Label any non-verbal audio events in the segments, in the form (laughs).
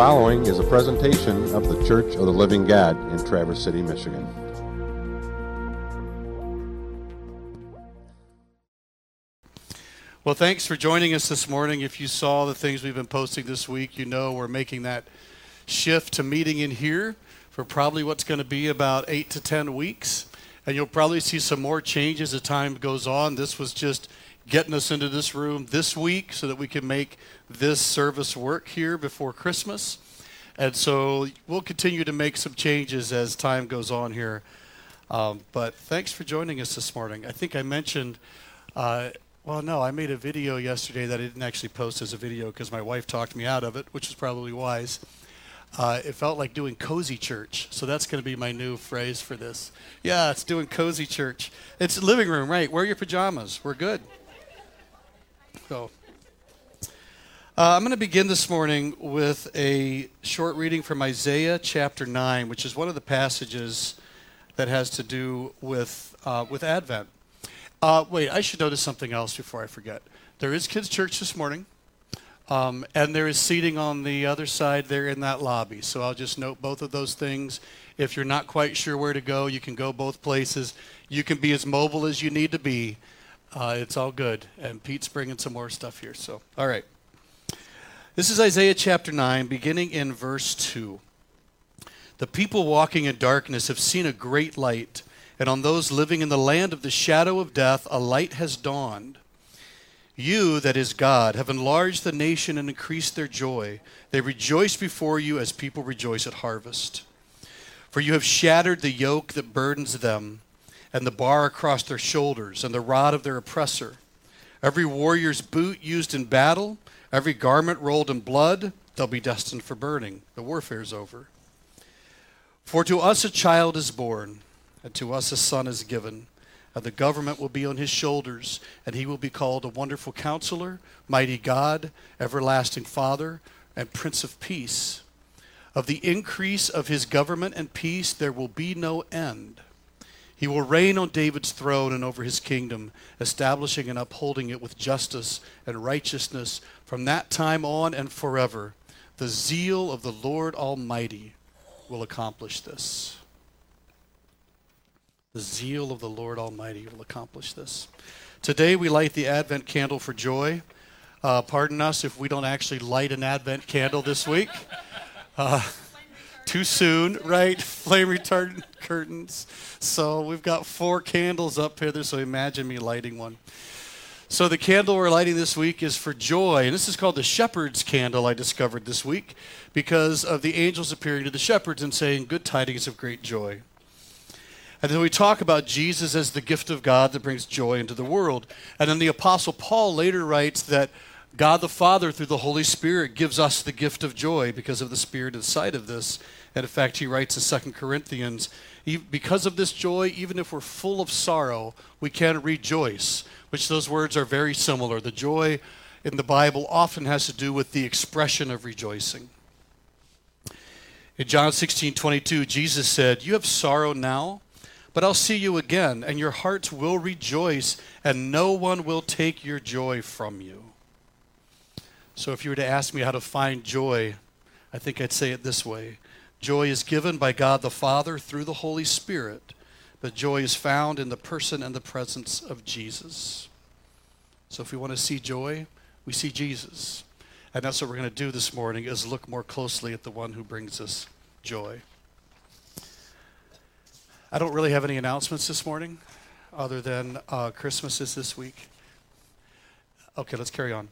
following is a presentation of the Church of the Living God in Traverse City, Michigan. Well, thanks for joining us this morning. If you saw the things we've been posting this week, you know we're making that shift to meeting in here for probably what's going to be about eight to ten weeks. And you'll probably see some more changes as time goes on. This was just getting us into this room this week so that we can make this service work here before Christmas. And so we'll continue to make some changes as time goes on here. Um, but thanks for joining us this morning. I think I mentioned, uh, well, no, I made a video yesterday that I didn't actually post as a video because my wife talked me out of it, which was probably wise. Uh, it felt like doing cozy church. So that's going to be my new phrase for this. Yeah, it's doing cozy church. It's living room, right? Wear your pajamas. We're good. So uh, I'm going to begin this morning with a short reading from Isaiah chapter 9, which is one of the passages that has to do with, uh, with Advent. Uh, wait, I should notice something else before I forget. There is kids' church this morning. Um, and there is seating on the other side there in that lobby. So I'll just note both of those things. If you're not quite sure where to go, you can go both places. You can be as mobile as you need to be. Uh, it's all good. And Pete's bringing some more stuff here. So, all right. This is Isaiah chapter 9, beginning in verse 2. The people walking in darkness have seen a great light, and on those living in the land of the shadow of death, a light has dawned. You, that is God, have enlarged the nation and increased their joy. They rejoice before you as people rejoice at harvest. For you have shattered the yoke that burdens them, and the bar across their shoulders, and the rod of their oppressor. Every warrior's boot used in battle, every garment rolled in blood, they'll be destined for burning. The warfare's over. For to us a child is born, and to us a son is given and the government will be on his shoulders, and he will be called a wonderful counselor, mighty God, everlasting Father, and Prince of Peace. Of the increase of his government and peace there will be no end. He will reign on David's throne and over his kingdom, establishing and upholding it with justice and righteousness from that time on and forever. The zeal of the Lord Almighty will accomplish this. The zeal of the Lord Almighty will accomplish this. Today we light the Advent candle for joy. Uh, pardon us if we don't actually light an Advent candle this week. Uh, too soon, right? (laughs) Flame retardant curtains. So we've got four candles up here, so imagine me lighting one. So the candle we're lighting this week is for joy, and this is called the shepherd's candle I discovered this week because of the angels appearing to the shepherds and saying good tidings of great joy. And then we talk about Jesus as the gift of God that brings joy into the world. And then the Apostle Paul later writes that God the Father, through the Holy Spirit, gives us the gift of joy because of the Spirit inside of this. And in fact, he writes in Second Corinthians, because of this joy, even if we're full of sorrow, we can rejoice, which those words are very similar. The joy in the Bible often has to do with the expression of rejoicing. In John 16 22, Jesus said, You have sorrow now but I'll see you again, and your hearts will rejoice, and no one will take your joy from you. So, if you were to ask me how to find joy, I think I'd say it this way Joy is given by God the Father through the Holy Spirit, but joy is found in the person and the presence of Jesus. So, if we want to see joy, we see Jesus. And that's what we're going to do this morning is look more closely at the one who brings us joy. I don't really have any announcements this morning other than uh, Christmas is this week. Okay, let's carry on.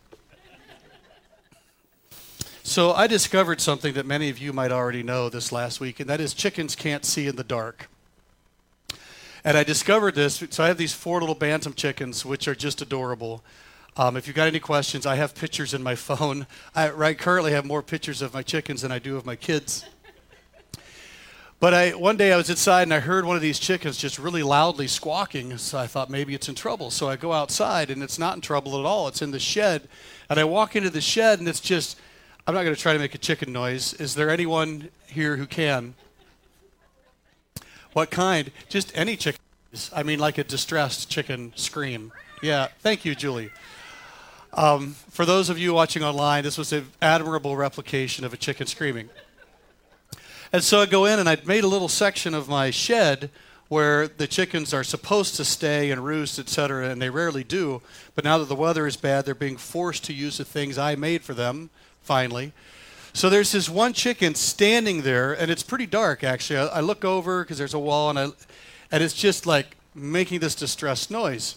So, I discovered something that many of you might already know this last week, and that is chickens can't see in the dark. And I discovered this. So, I have these four little bantam chickens, which are just adorable. Um, if you've got any questions, I have pictures in my (laughs) phone. I right, currently have more pictures of my chickens than I do of my kids. But I, one day I was inside and I heard one of these chickens just really loudly squawking. So I thought maybe it's in trouble. So I go outside and it's not in trouble at all. It's in the shed. And I walk into the shed and it's just, I'm not going to try to make a chicken noise. Is there anyone here who can? What kind? Just any chicken. I mean, like a distressed chicken scream. Yeah, thank you, Julie. Um, for those of you watching online, this was an admirable replication of a chicken screaming. And so I go in and I'd made a little section of my shed where the chickens are supposed to stay and roost, etc., and they rarely do. But now that the weather is bad, they're being forced to use the things I made for them, finally. So there's this one chicken standing there, and it's pretty dark, actually. I, I look over because there's a wall, and, I, and it's just like making this distressed noise.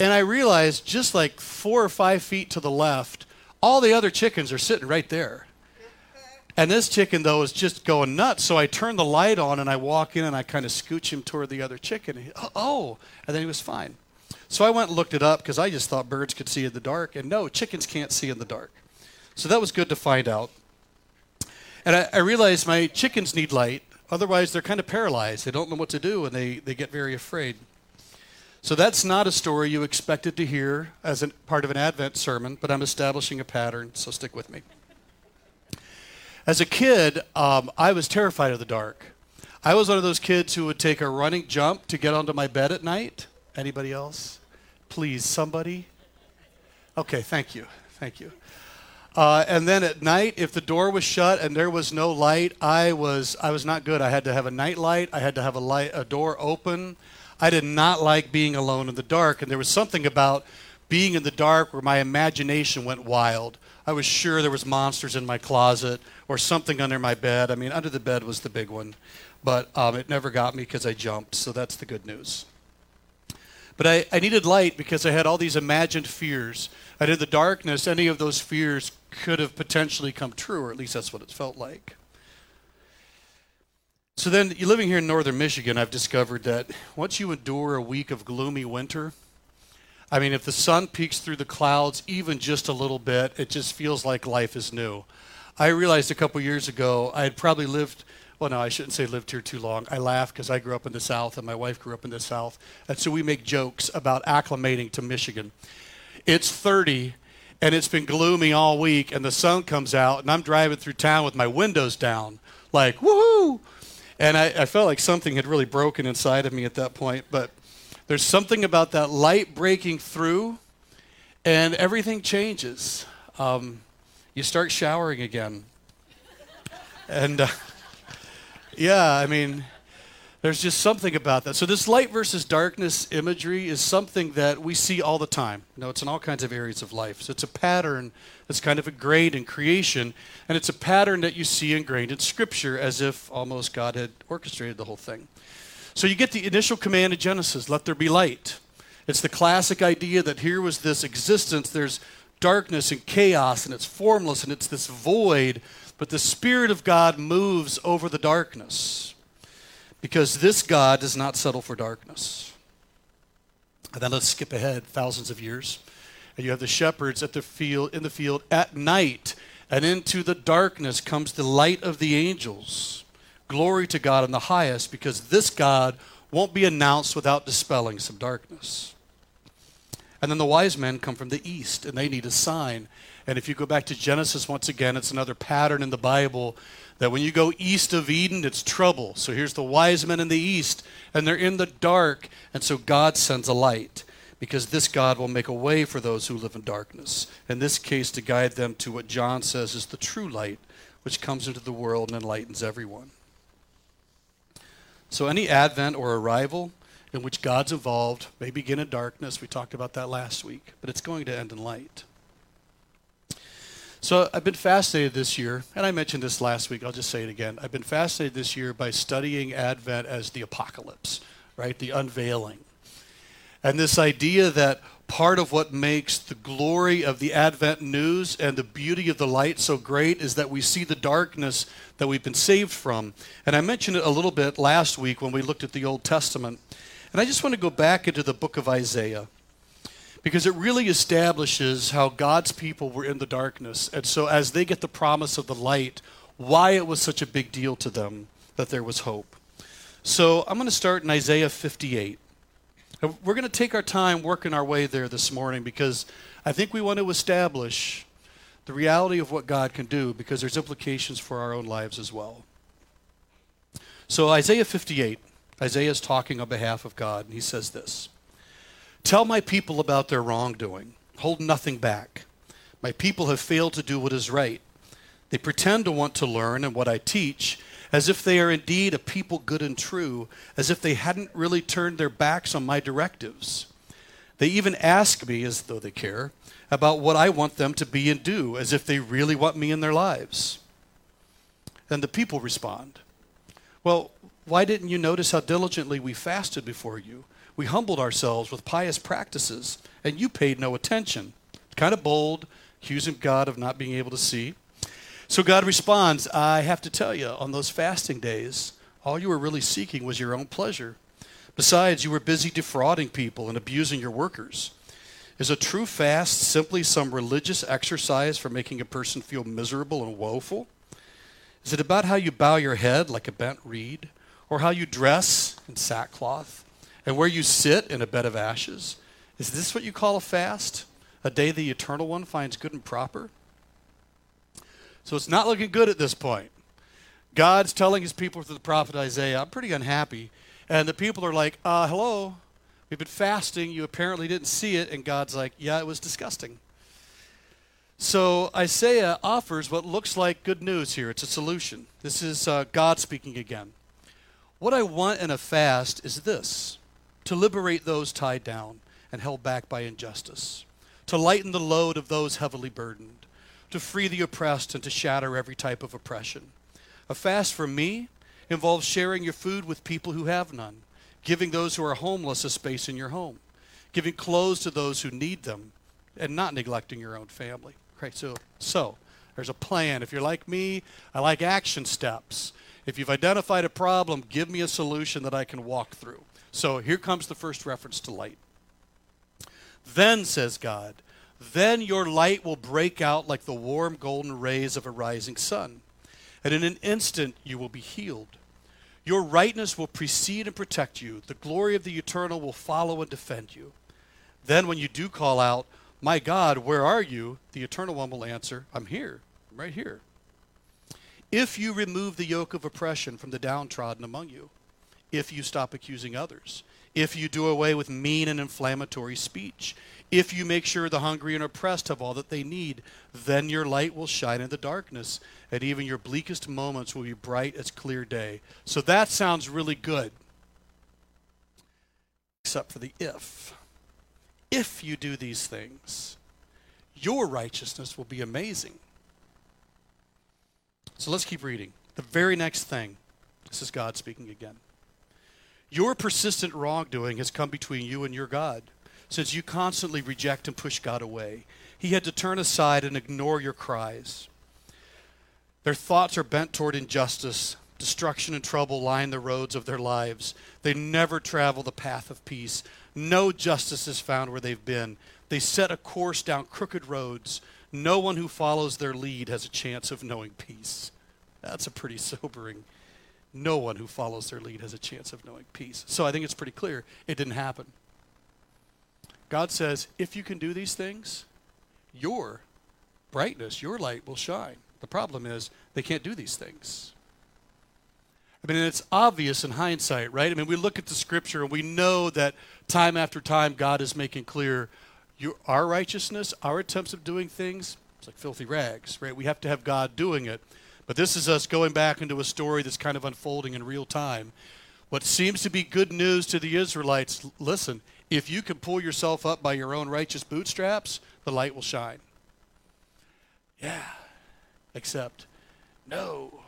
And I realize just like four or five feet to the left, all the other chickens are sitting right there. And this chicken, though, is just going nuts. So I turn the light on and I walk in and I kind of scooch him toward the other chicken. He, oh, oh, and then he was fine. So I went and looked it up because I just thought birds could see in the dark. And no, chickens can't see in the dark. So that was good to find out. And I, I realized my chickens need light. Otherwise, they're kind of paralyzed. They don't know what to do and they, they get very afraid. So that's not a story you expected to hear as part of an Advent sermon, but I'm establishing a pattern, so stick with me. As a kid, um, I was terrified of the dark. I was one of those kids who would take a running jump to get onto my bed at night. Anybody else? Please, somebody? Okay, thank you. Thank you. Uh, and then at night, if the door was shut and there was no light, I was I was not good. I had to have a night light. I had to have a light, a door open. I did not like being alone in the dark, and there was something about being in the dark where my imagination went wild. I was sure there was monsters in my closet or something under my bed. I mean, under the bed was the big one, but um, it never got me because I jumped. So that's the good news. But I, I needed light because I had all these imagined fears. And in the darkness, any of those fears could have potentially come true, or at least that's what it felt like. So then, living here in northern Michigan, I've discovered that once you endure a week of gloomy winter, I mean, if the sun peeks through the clouds even just a little bit, it just feels like life is new. I realized a couple years ago I had probably lived, well, no, I shouldn't say lived here too long. I laugh because I grew up in the South and my wife grew up in the South. And so we make jokes about acclimating to Michigan. It's 30 and it's been gloomy all week and the sun comes out and I'm driving through town with my windows down, like, woohoo! And I, I felt like something had really broken inside of me at that point. But there's something about that light breaking through, and everything changes. Um, you start showering again. and uh, yeah, I mean, there's just something about that. So, this light versus darkness imagery is something that we see all the time. You know, it's in all kinds of areas of life. So, it's a pattern that's kind of ingrained in creation, and it's a pattern that you see ingrained in Scripture as if almost God had orchestrated the whole thing. So you get the initial command in Genesis let there be light. It's the classic idea that here was this existence, there's darkness and chaos, and it's formless, and it's this void, but the Spirit of God moves over the darkness because this God does not settle for darkness. And then let's skip ahead thousands of years. And you have the shepherds at the field in the field at night, and into the darkness comes the light of the angels. Glory to God in the highest, because this God won't be announced without dispelling some darkness. And then the wise men come from the east, and they need a sign. And if you go back to Genesis once again, it's another pattern in the Bible that when you go east of Eden, it's trouble. So here's the wise men in the east, and they're in the dark. And so God sends a light because this God will make a way for those who live in darkness. In this case, to guide them to what John says is the true light, which comes into the world and enlightens everyone. So, any advent or arrival in which God's involved may begin in darkness. We talked about that last week, but it's going to end in light. So, I've been fascinated this year, and I mentioned this last week, I'll just say it again. I've been fascinated this year by studying Advent as the apocalypse, right? The unveiling. And this idea that part of what makes the glory of the Advent news and the beauty of the light so great is that we see the darkness that we've been saved from. And I mentioned it a little bit last week when we looked at the Old Testament. And I just want to go back into the book of Isaiah because it really establishes how God's people were in the darkness. And so as they get the promise of the light, why it was such a big deal to them that there was hope. So I'm going to start in Isaiah 58. We're going to take our time working our way there this morning because I think we want to establish the reality of what God can do because there's implications for our own lives as well. So, Isaiah 58, Isaiah is talking on behalf of God, and he says this Tell my people about their wrongdoing, hold nothing back. My people have failed to do what is right. They pretend to want to learn and what I teach, as if they are indeed a people good and true, as if they hadn't really turned their backs on my directives. They even ask me, as though they care, about what I want them to be and do, as if they really want me in their lives. And the people respond, Well, why didn't you notice how diligently we fasted before you? We humbled ourselves with pious practices, and you paid no attention. Kind of bold, accusing God of not being able to see. So God responds, I have to tell you, on those fasting days, all you were really seeking was your own pleasure. Besides, you were busy defrauding people and abusing your workers. Is a true fast simply some religious exercise for making a person feel miserable and woeful? Is it about how you bow your head like a bent reed, or how you dress in sackcloth, and where you sit in a bed of ashes? Is this what you call a fast? A day the Eternal One finds good and proper? So it's not looking good at this point. God's telling his people through the prophet Isaiah, I'm pretty unhappy. And the people are like, uh, hello, we've been fasting. You apparently didn't see it. And God's like, yeah, it was disgusting. So Isaiah offers what looks like good news here. It's a solution. This is uh, God speaking again. What I want in a fast is this to liberate those tied down and held back by injustice, to lighten the load of those heavily burdened, to free the oppressed, and to shatter every type of oppression. A fast for me involves sharing your food with people who have none, giving those who are homeless a space in your home, giving clothes to those who need them, and not neglecting your own family. Right? So, so there's a plan. If you're like me, I like action steps. If you've identified a problem, give me a solution that I can walk through. So here comes the first reference to light. Then, says God, then your light will break out like the warm golden rays of a rising sun. And in an instant you will be healed. Your rightness will precede and protect you. The glory of the eternal will follow and defend you. Then, when you do call out, My God, where are you? the eternal one will answer, I'm here, I'm right here. If you remove the yoke of oppression from the downtrodden among you, if you stop accusing others, if you do away with mean and inflammatory speech, if you make sure the hungry and oppressed have all that they need, then your light will shine in the darkness, and even your bleakest moments will be bright as clear day. So that sounds really good. Except for the if. If you do these things, your righteousness will be amazing. So let's keep reading. The very next thing, this is God speaking again. Your persistent wrongdoing has come between you and your God, since you constantly reject and push God away. He had to turn aside and ignore your cries. Their thoughts are bent toward injustice. Destruction and trouble line the roads of their lives. They never travel the path of peace. No justice is found where they've been. They set a course down crooked roads. No one who follows their lead has a chance of knowing peace. That's a pretty sobering no one who follows their lead has a chance of knowing peace. So I think it's pretty clear it didn't happen. God says, if you can do these things, your brightness, your light will shine. The problem is they can't do these things. I mean, it's obvious in hindsight, right? I mean, we look at the scripture and we know that time after time God is making clear your, our righteousness, our attempts of doing things, it's like filthy rags, right? We have to have God doing it. But this is us going back into a story that's kind of unfolding in real time. What seems to be good news to the Israelites listen, if you can pull yourself up by your own righteous bootstraps, the light will shine. Yeah, except, no,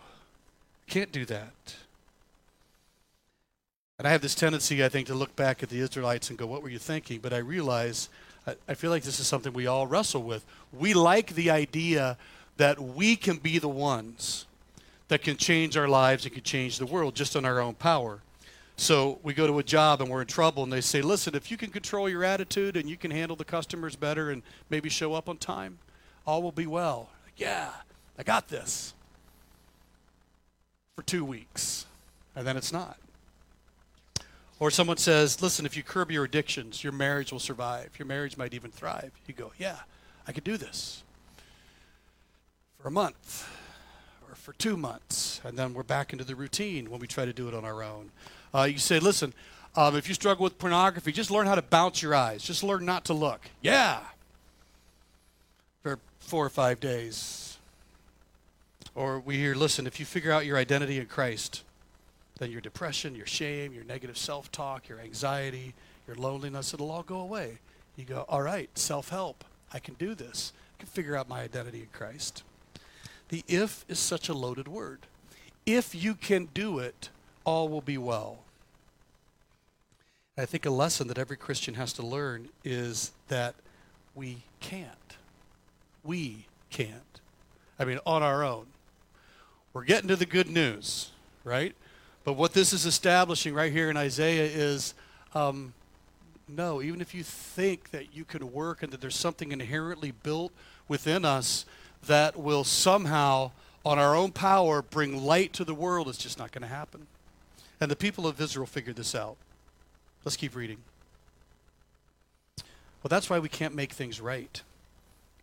can't do that. And I have this tendency, I think, to look back at the Israelites and go, what were you thinking? But I realize, I, I feel like this is something we all wrestle with. We like the idea that we can be the ones that can change our lives and can change the world just on our own power. So we go to a job and we're in trouble, and they say, Listen, if you can control your attitude and you can handle the customers better and maybe show up on time, all will be well. Yeah, I got this. For two weeks, and then it's not. Or someone says, Listen, if you curb your addictions, your marriage will survive. Your marriage might even thrive. You go, Yeah, I could do this for a month or for two months, and then we're back into the routine when we try to do it on our own. Uh, you say, listen, um, if you struggle with pornography, just learn how to bounce your eyes. Just learn not to look. Yeah. for four or five days. Or we hear, listen, if you figure out your identity in Christ, then your depression, your shame, your negative self talk, your anxiety, your loneliness, it'll all go away. You go, all right, self help. I can do this. I can figure out my identity in Christ. The if is such a loaded word. If you can do it, all will be well. I think a lesson that every Christian has to learn is that we can't. We can't. I mean, on our own. We're getting to the good news, right? But what this is establishing right here in Isaiah is um, no, even if you think that you can work and that there's something inherently built within us that will somehow, on our own power, bring light to the world, it's just not going to happen. And the people of Israel figured this out. Let's keep reading. Well, that's why we can't make things right.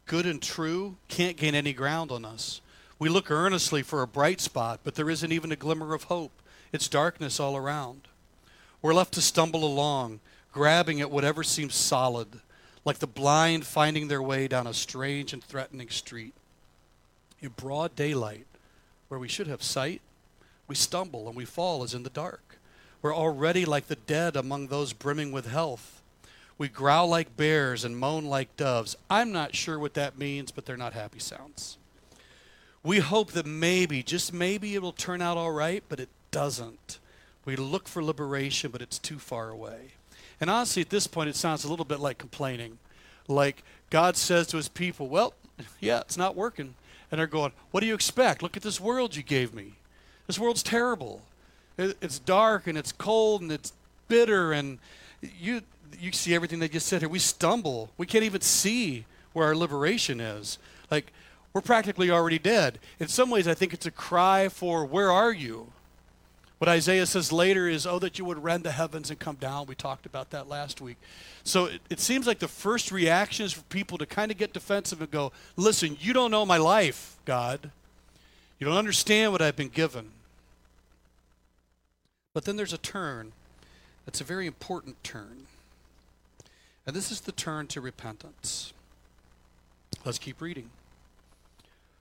Good and true can't gain any ground on us. We look earnestly for a bright spot, but there isn't even a glimmer of hope. It's darkness all around. We're left to stumble along, grabbing at whatever seems solid, like the blind finding their way down a strange and threatening street. In broad daylight, where we should have sight, we stumble and we fall as in the dark. We're already like the dead among those brimming with health. We growl like bears and moan like doves. I'm not sure what that means, but they're not happy sounds. We hope that maybe, just maybe, it'll turn out all right, but it doesn't. We look for liberation, but it's too far away. And honestly, at this point, it sounds a little bit like complaining. Like God says to his people, Well, (laughs) yeah, it's not working. And they're going, What do you expect? Look at this world you gave me. This world's terrible. It's dark and it's cold and it's bitter. And you, you see everything they just said here. We stumble. We can't even see where our liberation is. Like, we're practically already dead. In some ways, I think it's a cry for, Where are you? What Isaiah says later is, Oh, that you would rend the heavens and come down. We talked about that last week. So it, it seems like the first reaction is for people to kind of get defensive and go, Listen, you don't know my life, God. You don't understand what I've been given. But then there's a turn that's a very important turn. And this is the turn to repentance. Let's keep reading.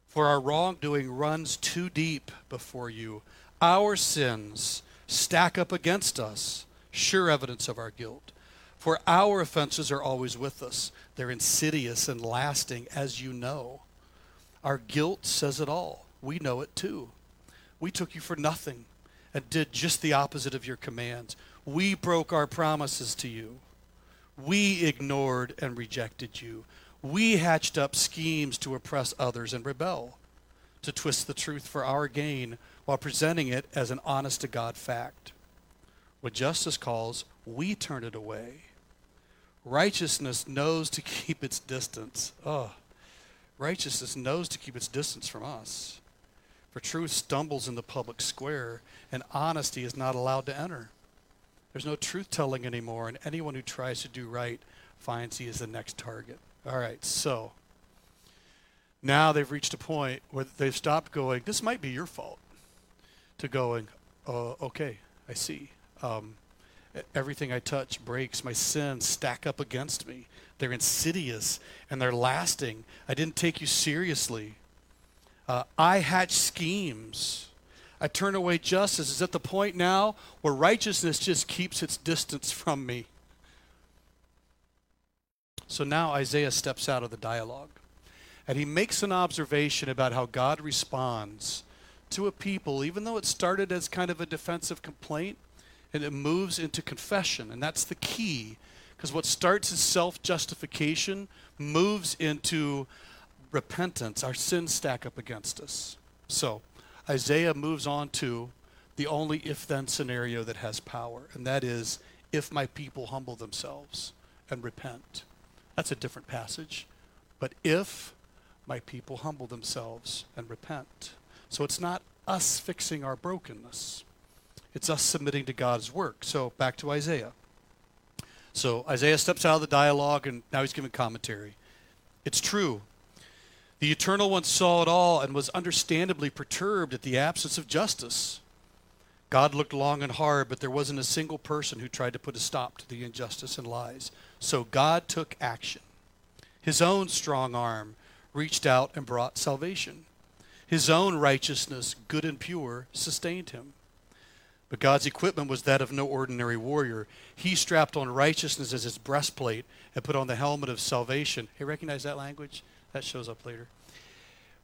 For our wrongdoing runs too deep before you our sins stack up against us, sure evidence of our guilt. For our offenses are always with us. They're insidious and lasting, as you know. Our guilt says it all. We know it too. We took you for nothing and did just the opposite of your commands. We broke our promises to you. We ignored and rejected you. We hatched up schemes to oppress others and rebel, to twist the truth for our gain while presenting it as an honest to God fact. What justice calls, we turn it away. Righteousness knows to (laughs) keep its distance. Oh, righteousness knows to keep its distance from us. For truth stumbles in the public square, and honesty is not allowed to enter. There's no truth telling anymore, and anyone who tries to do right finds he is the next target. All right, so now they've reached a point where they've stopped going, This might be your fault to going, uh, okay, I see. Um, everything I touch breaks. My sins stack up against me. They're insidious and they're lasting. I didn't take you seriously. Uh, I hatch schemes. I turn away justice. Is at the point now where righteousness just keeps its distance from me. So now Isaiah steps out of the dialogue and he makes an observation about how God responds to a people, even though it started as kind of a defensive complaint, and it moves into confession. And that's the key, because what starts as self justification moves into repentance. Our sins stack up against us. So Isaiah moves on to the only if then scenario that has power, and that is if my people humble themselves and repent. That's a different passage. But if my people humble themselves and repent. So it's not us fixing our brokenness, it's us submitting to God's work. So back to Isaiah. So Isaiah steps out of the dialogue and now he's giving commentary. It's true. The Eternal One saw it all and was understandably perturbed at the absence of justice. God looked long and hard, but there wasn't a single person who tried to put a stop to the injustice and lies. So God took action. His own strong arm reached out and brought salvation. His own righteousness, good and pure, sustained him. But God's equipment was that of no ordinary warrior. He strapped on righteousness as his breastplate and put on the helmet of salvation. Hey, recognize that language? That shows up later.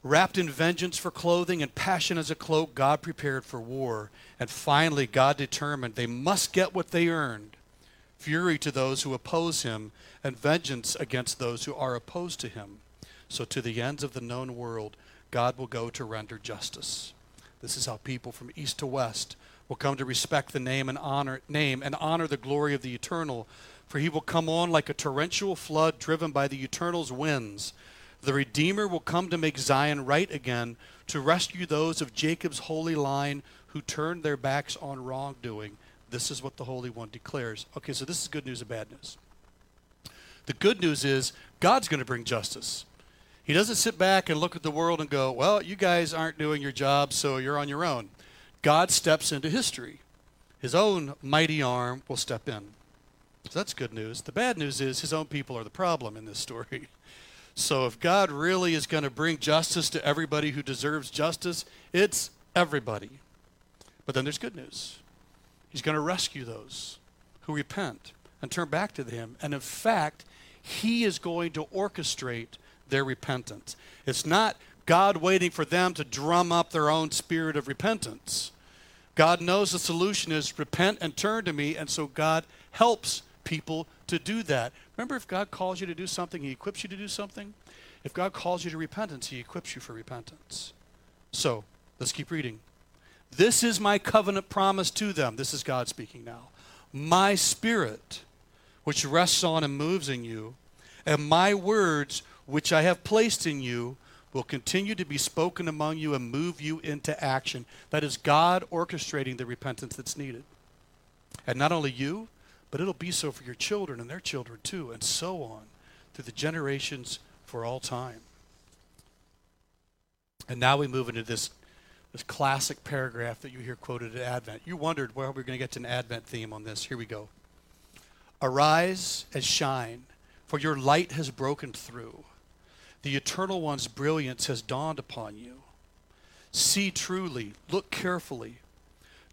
Wrapped in vengeance for clothing and passion as a cloak, God prepared for war. And finally, God determined they must get what they earned fury to those who oppose him, and vengeance against those who are opposed to him. So, to the ends of the known world, God will go to render justice. This is how people from east to west will come to respect the name and honor name and honor the glory of the eternal. For he will come on like a torrential flood driven by the eternal's winds. The Redeemer will come to make Zion right again, to rescue those of Jacob's holy line who turned their backs on wrongdoing. This is what the Holy One declares. Okay, so this is good news and bad news. The good news is God's going to bring justice. He doesn't sit back and look at the world and go, well, you guys aren't doing your job, so you're on your own. God steps into history. His own mighty arm will step in. So that's good news. The bad news is his own people are the problem in this story. (laughs) So if God really is going to bring justice to everybody who deserves justice, it's everybody. But then there's good news. He's going to rescue those who repent and turn back to him. And in fact, he is going to orchestrate their repentance. It's not God waiting for them to drum up their own spirit of repentance. God knows the solution is repent and turn to me, and so God helps people to do that. Remember, if God calls you to do something, He equips you to do something. If God calls you to repentance, He equips you for repentance. So, let's keep reading. This is my covenant promise to them. This is God speaking now. My spirit, which rests on and moves in you, and my words, which I have placed in you, will continue to be spoken among you and move you into action. That is God orchestrating the repentance that's needed. And not only you, but it'll be so for your children and their children too, and so on through the generations for all time. And now we move into this, this classic paragraph that you hear quoted at Advent. You wondered where we're going to get to an Advent theme on this. Here we go. Arise and shine, for your light has broken through. The Eternal One's brilliance has dawned upon you. See truly, look carefully.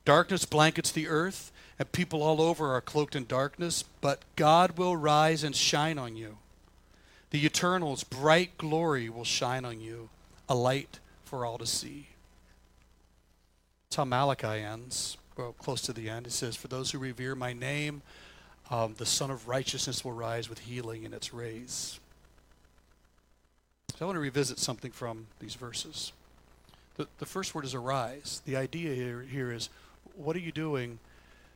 Darkness blankets the earth and people all over are cloaked in darkness, but God will rise and shine on you. The Eternal's bright glory will shine on you, a light for all to see. That's how Malachi ends, well, close to the end. It says, For those who revere my name, um, the Sun of Righteousness will rise with healing in its rays. So I want to revisit something from these verses. The, the first word is arise. The idea here, here is what are you doing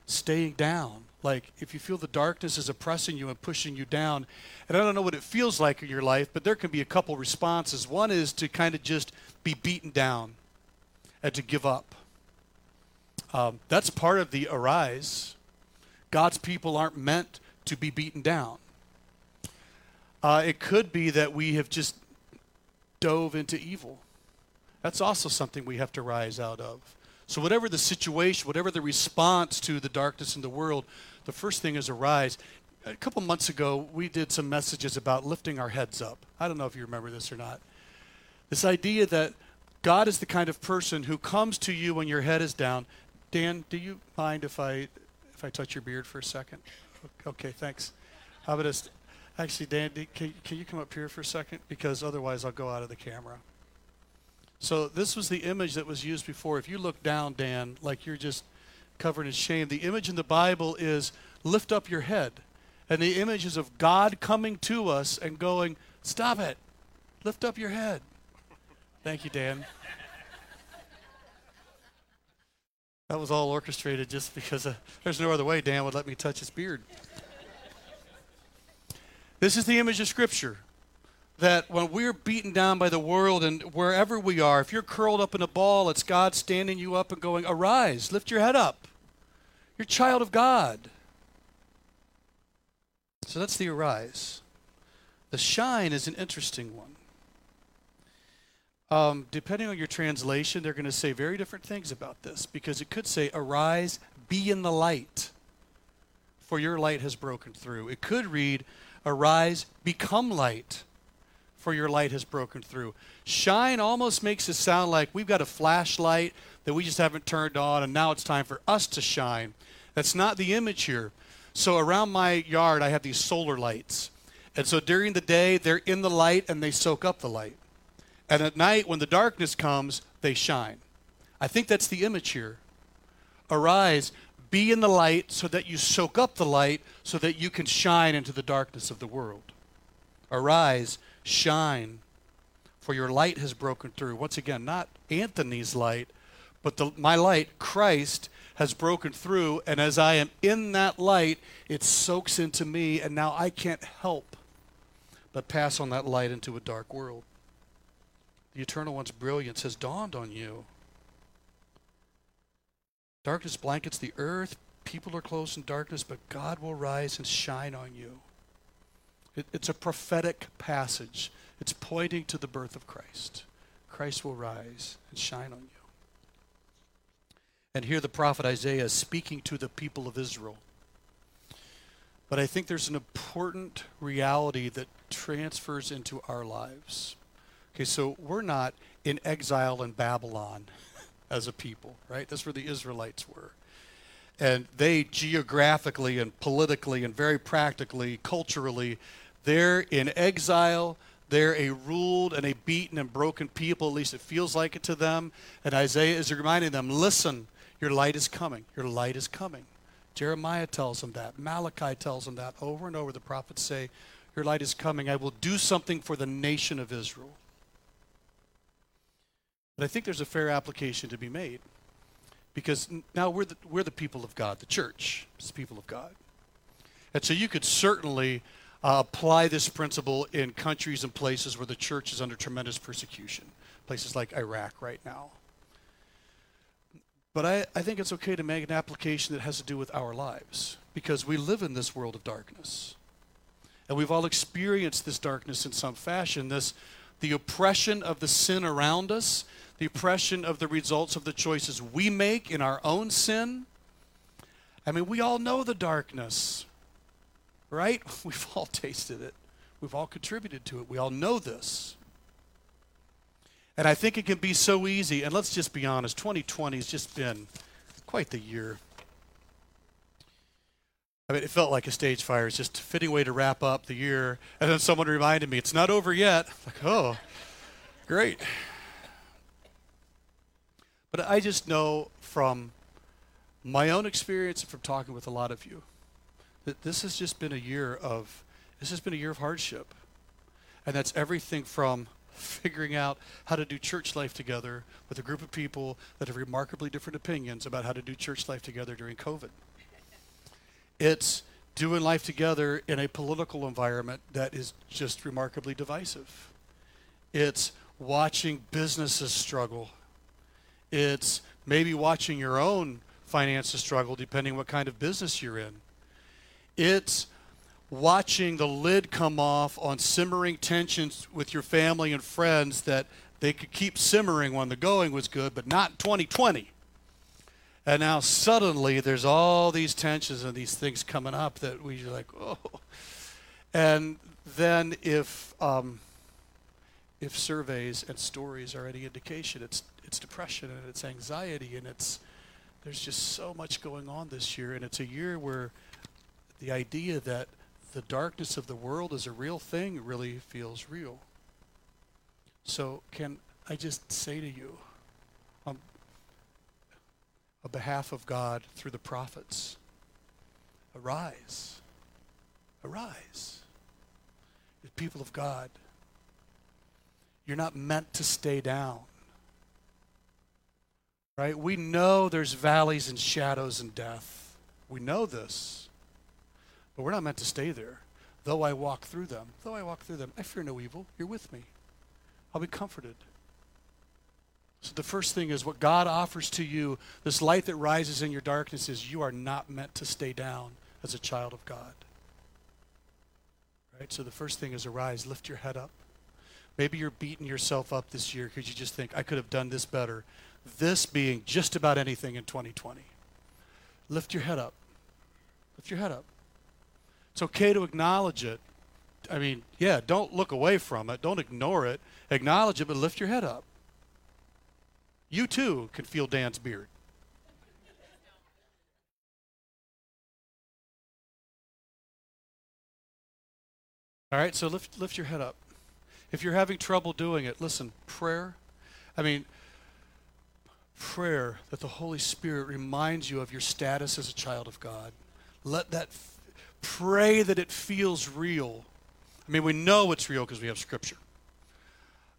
staying down. Like if you feel the darkness is oppressing you and pushing you down, and I don't know what it feels like in your life, but there can be a couple responses. One is to kind of just be beaten down and to give up. Um, that's part of the arise. God's people aren't meant to be beaten down. Uh, it could be that we have just dove into evil. That's also something we have to rise out of. So, whatever the situation, whatever the response to the darkness in the world, the first thing is arise. A couple months ago, we did some messages about lifting our heads up. I don't know if you remember this or not. This idea that God is the kind of person who comes to you when your head is down. Dan, do you mind if I if I touch your beard for a second? Okay, thanks. How about this? Actually, Dan, can, can you come up here for a second? Because otherwise, I'll go out of the camera. So this was the image that was used before. If you look down, Dan, like you're just covered in shame, the image in the Bible is lift up your head. And the image is of God coming to us and going, Stop it. Lift up your head. Thank you, Dan. That was all orchestrated just because uh, there's no other way Dan would let me touch his beard. This is the image of Scripture that when we're beaten down by the world and wherever we are, if you're curled up in a ball, it's God standing you up and going, Arise, lift your head up. You're a child of God. So that's the arise. The shine is an interesting one. Um, depending on your translation, they're going to say very different things about this because it could say, Arise, be in the light, for your light has broken through. It could read, Arise, become light for your light has broken through. Shine almost makes it sound like we've got a flashlight that we just haven't turned on, and now it's time for us to shine. That's not the image here. So around my yard, I have these solar lights. And so during the day, they're in the light and they soak up the light. And at night, when the darkness comes, they shine. I think that's the image here. Arise, be in the light so that you soak up the light so that you can shine into the darkness of the world. Arise, shine, for your light has broken through. Once again, not Anthony's light, but the, my light, Christ, has broken through. And as I am in that light, it soaks into me, and now I can't help but pass on that light into a dark world. The Eternal One's brilliance has dawned on you. Darkness blankets the earth. People are closed in darkness, but God will rise and shine on you. It, it's a prophetic passage. It's pointing to the birth of Christ. Christ will rise and shine on you. And here the prophet Isaiah is speaking to the people of Israel. But I think there's an important reality that transfers into our lives. Okay, so we're not in exile in Babylon (laughs) as a people, right? That's where the Israelites were. And they geographically and politically and very practically, culturally, they're in exile. They're a ruled and a beaten and broken people, at least it feels like it to them. And Isaiah is reminding them listen, your light is coming. Your light is coming. Jeremiah tells them that. Malachi tells them that. Over and over, the prophets say, Your light is coming. I will do something for the nation of Israel. But I think there's a fair application to be made. Because now we're the, we're the people of God, the church is the people of God. And so you could certainly uh, apply this principle in countries and places where the church is under tremendous persecution, places like Iraq right now. But I, I think it's okay to make an application that has to do with our lives because we live in this world of darkness. And we've all experienced this darkness in some fashion, this the oppression of the sin around us, the oppression of the results of the choices we make in our own sin. I mean, we all know the darkness right? (laughs) We've all tasted it. We've all contributed to it. We all know this. And I think it can be so easy. And let's just be honest 2020 has just been quite the year. I mean, it felt like a stage fire. It's just a fitting way to wrap up the year. And then someone reminded me, it's not over yet. (laughs) Like, oh, great. But I just know from my own experience and from talking with a lot of you that this has just been a year of this has been a year of hardship. And that's everything from figuring out how to do church life together with a group of people that have remarkably different opinions about how to do church life together during COVID. It's doing life together in a political environment that is just remarkably divisive. It's watching businesses struggle. It's maybe watching your own finances struggle depending what kind of business you're in. It's watching the lid come off on simmering tensions with your family and friends that they could keep simmering when the going was good, but not in 2020. And now suddenly there's all these tensions and these things coming up that we are like, oh. And then if um, if surveys and stories are any indication, it's it's depression and it's anxiety and it's there's just so much going on this year, and it's a year where the idea that the darkness of the world is a real thing really feels real. So, can I just say to you, on, on behalf of God through the prophets, arise. Arise. The people of God, you're not meant to stay down. Right? We know there's valleys and shadows and death. We know this. But we're not meant to stay there. Though I walk through them, though I walk through them, I fear no evil. You're with me. I'll be comforted. So the first thing is what God offers to you, this light that rises in your darkness, is you are not meant to stay down as a child of God. Right? So the first thing is arise, lift your head up. Maybe you're beating yourself up this year because you just think, I could have done this better. This being just about anything in 2020. Lift your head up. Lift your head up. It's okay to acknowledge it, I mean, yeah, don't look away from it. Don't ignore it. Acknowledge it, but lift your head up. You too can feel Dan's beard. All right, so lift, lift your head up. If you're having trouble doing it, listen, prayer. I mean, prayer that the Holy Spirit reminds you of your status as a child of God. Let that, f- pray that it feels real. I mean, we know it's real because we have Scripture.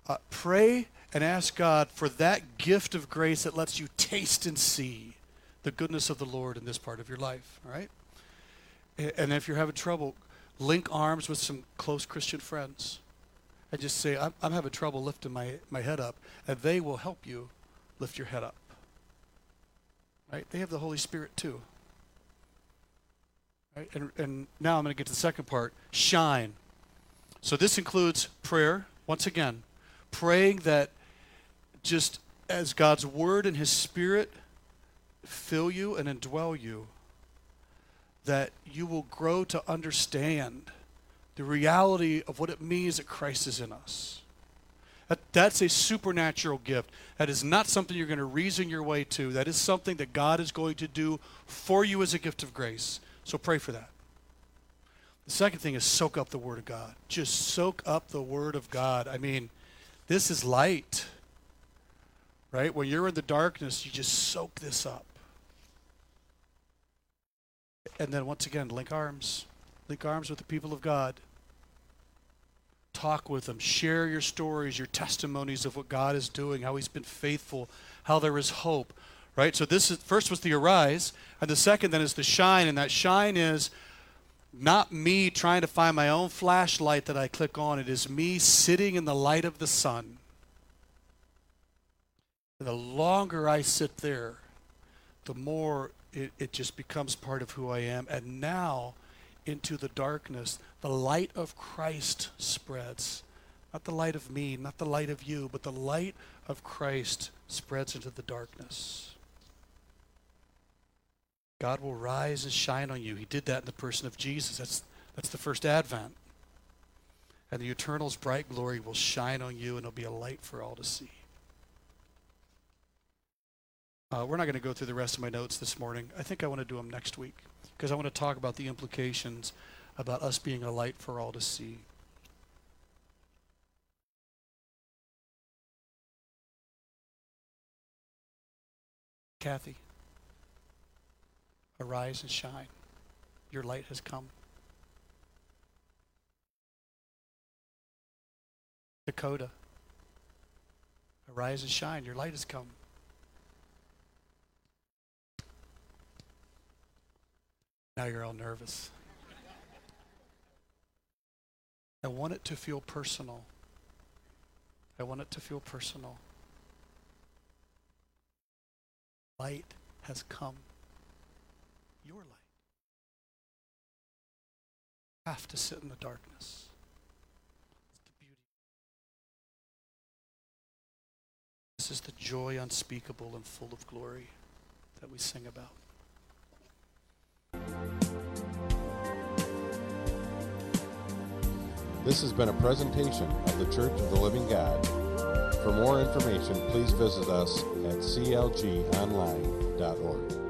Uh, pray and ask God for that gift of grace that lets you taste and see the goodness of the Lord in this part of your life, all right? And if you're having trouble, link arms with some close Christian friends and just say, I'm, I'm having trouble lifting my, my head up, and they will help you lift your head up. Right? They have the Holy Spirit too. Right? And, and now I'm going to get to the second part shine. So this includes prayer, once again, praying that just as God's Word and His Spirit fill you and indwell you, that you will grow to understand the reality of what it means that Christ is in us. That, that's a supernatural gift. That is not something you're going to reason your way to. That is something that God is going to do for you as a gift of grace. So pray for that. The second thing is soak up the Word of God. Just soak up the Word of God. I mean, this is light, right? When you're in the darkness, you just soak this up. And then once again, link arms. Link arms with the people of God. Talk with them. Share your stories, your testimonies of what God is doing, how He's been faithful, how there is hope. Right? So this is first was the arise, and the second then is the shine, and that shine is not me trying to find my own flashlight that I click on. It is me sitting in the light of the sun. The longer I sit there, the more it, it just becomes part of who I am. And now, into the darkness, the light of Christ spreads. Not the light of me, not the light of you, but the light of Christ spreads into the darkness. God will rise and shine on you. He did that in the person of Jesus. That's, that's the first advent. And the eternal's bright glory will shine on you, and it'll be a light for all to see. Uh, we're not going to go through the rest of my notes this morning. I think I want to do them next week because I want to talk about the implications about us being a light for all to see. Kathy, arise and shine. Your light has come. Dakota, arise and shine. Your light has come. Now you're all nervous. I want it to feel personal. I want it to feel personal. Light has come. Your light. You have to sit in the darkness. The beauty. This is the joy unspeakable and full of glory that we sing about. This has been a presentation of the Church of the Living God. For more information, please visit us at clgonline.org.